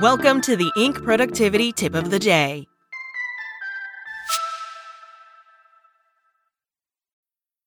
Welcome to the Inc. Productivity Tip of the Day.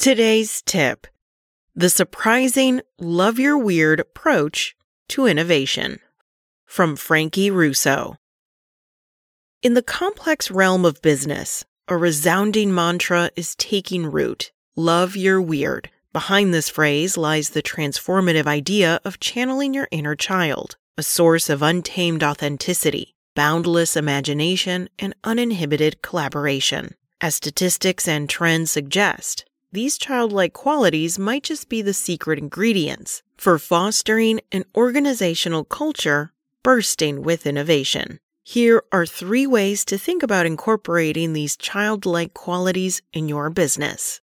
Today's tip The surprising, love your weird approach to innovation. From Frankie Russo. In the complex realm of business, a resounding mantra is taking root love your weird. Behind this phrase lies the transformative idea of channeling your inner child, a source of untamed authenticity, boundless imagination, and uninhibited collaboration. As statistics and trends suggest, these childlike qualities might just be the secret ingredients for fostering an organizational culture bursting with innovation. Here are three ways to think about incorporating these childlike qualities in your business.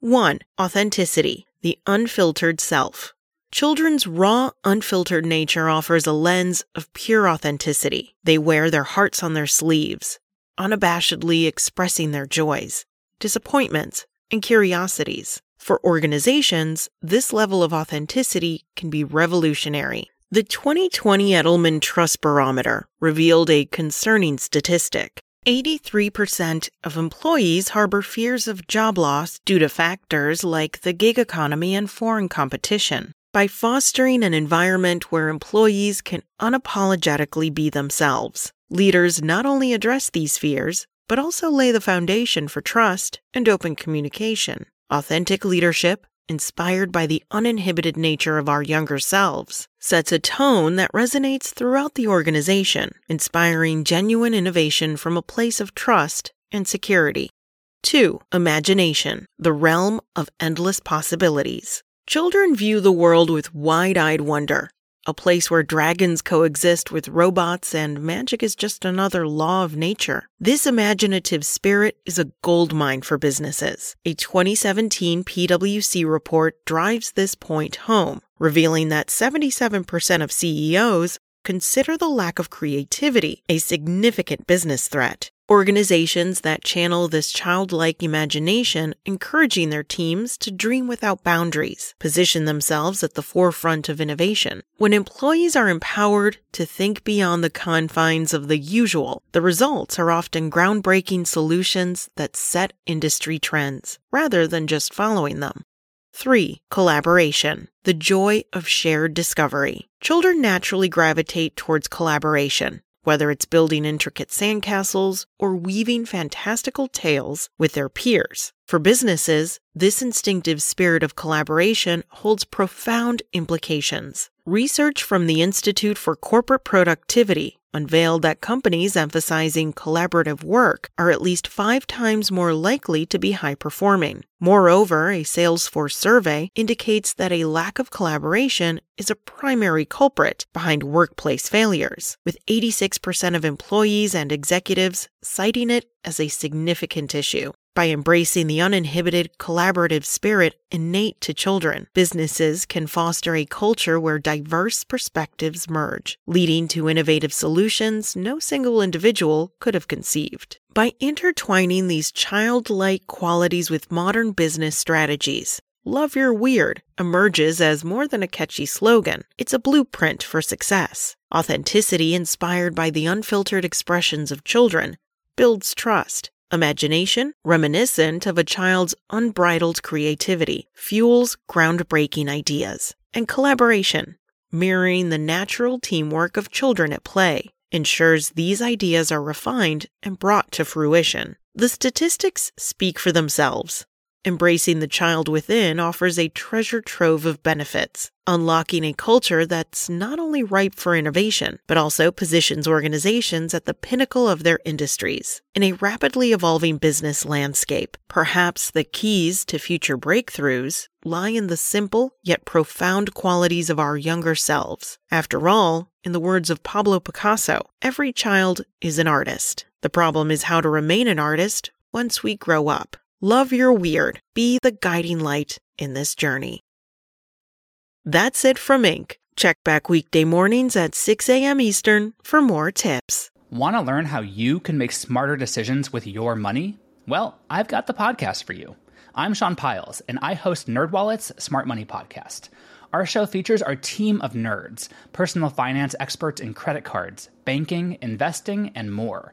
1. Authenticity, the unfiltered self. Children's raw, unfiltered nature offers a lens of pure authenticity. They wear their hearts on their sleeves, unabashedly expressing their joys, disappointments, and curiosities. For organizations, this level of authenticity can be revolutionary. The 2020 Edelman Trust Barometer revealed a concerning statistic. 83% of employees harbor fears of job loss due to factors like the gig economy and foreign competition. By fostering an environment where employees can unapologetically be themselves, leaders not only address these fears, but also lay the foundation for trust and open communication. Authentic leadership, inspired by the uninhibited nature of our younger selves, sets a tone that resonates throughout the organization, inspiring genuine innovation from a place of trust and security. 2. Imagination, the realm of endless possibilities. Children view the world with wide eyed wonder, a place where dragons coexist with robots and magic is just another law of nature. This imaginative spirit is a goldmine for businesses. A 2017 PwC report drives this point home, revealing that 77% of CEOs consider the lack of creativity a significant business threat. Organizations that channel this childlike imagination, encouraging their teams to dream without boundaries, position themselves at the forefront of innovation. When employees are empowered to think beyond the confines of the usual, the results are often groundbreaking solutions that set industry trends, rather than just following them. 3. Collaboration. The joy of shared discovery. Children naturally gravitate towards collaboration whether it's building intricate sandcastles or weaving fantastical tales with their peers. For businesses, this instinctive spirit of collaboration holds profound implications. Research from the Institute for Corporate Productivity unveiled that companies emphasizing collaborative work are at least five times more likely to be high performing. Moreover, a Salesforce survey indicates that a lack of collaboration is a primary culprit behind workplace failures, with 86% of employees and executives citing it as a significant issue. By embracing the uninhibited collaborative spirit innate to children, businesses can foster a culture where diverse perspectives merge, leading to innovative solutions no single individual could have conceived. By intertwining these childlike qualities with modern business strategies, Love Your Weird emerges as more than a catchy slogan. It's a blueprint for success. Authenticity inspired by the unfiltered expressions of children builds trust Imagination, reminiscent of a child's unbridled creativity, fuels groundbreaking ideas. And collaboration, mirroring the natural teamwork of children at play, ensures these ideas are refined and brought to fruition. The statistics speak for themselves. Embracing the child within offers a treasure trove of benefits, unlocking a culture that's not only ripe for innovation, but also positions organizations at the pinnacle of their industries. In a rapidly evolving business landscape, perhaps the keys to future breakthroughs lie in the simple yet profound qualities of our younger selves. After all, In the words of Pablo Picasso, every child is an artist. The problem is how to remain an artist once we grow up. Love your weird. Be the guiding light in this journey. That's it from Inc. Check back weekday mornings at 6 a.m. Eastern for more tips. Want to learn how you can make smarter decisions with your money? Well, I've got the podcast for you. I'm Sean Pyles, and I host NerdWallet's Smart Money Podcast. Our show features our team of nerds, personal finance experts in credit cards, banking, investing, and more.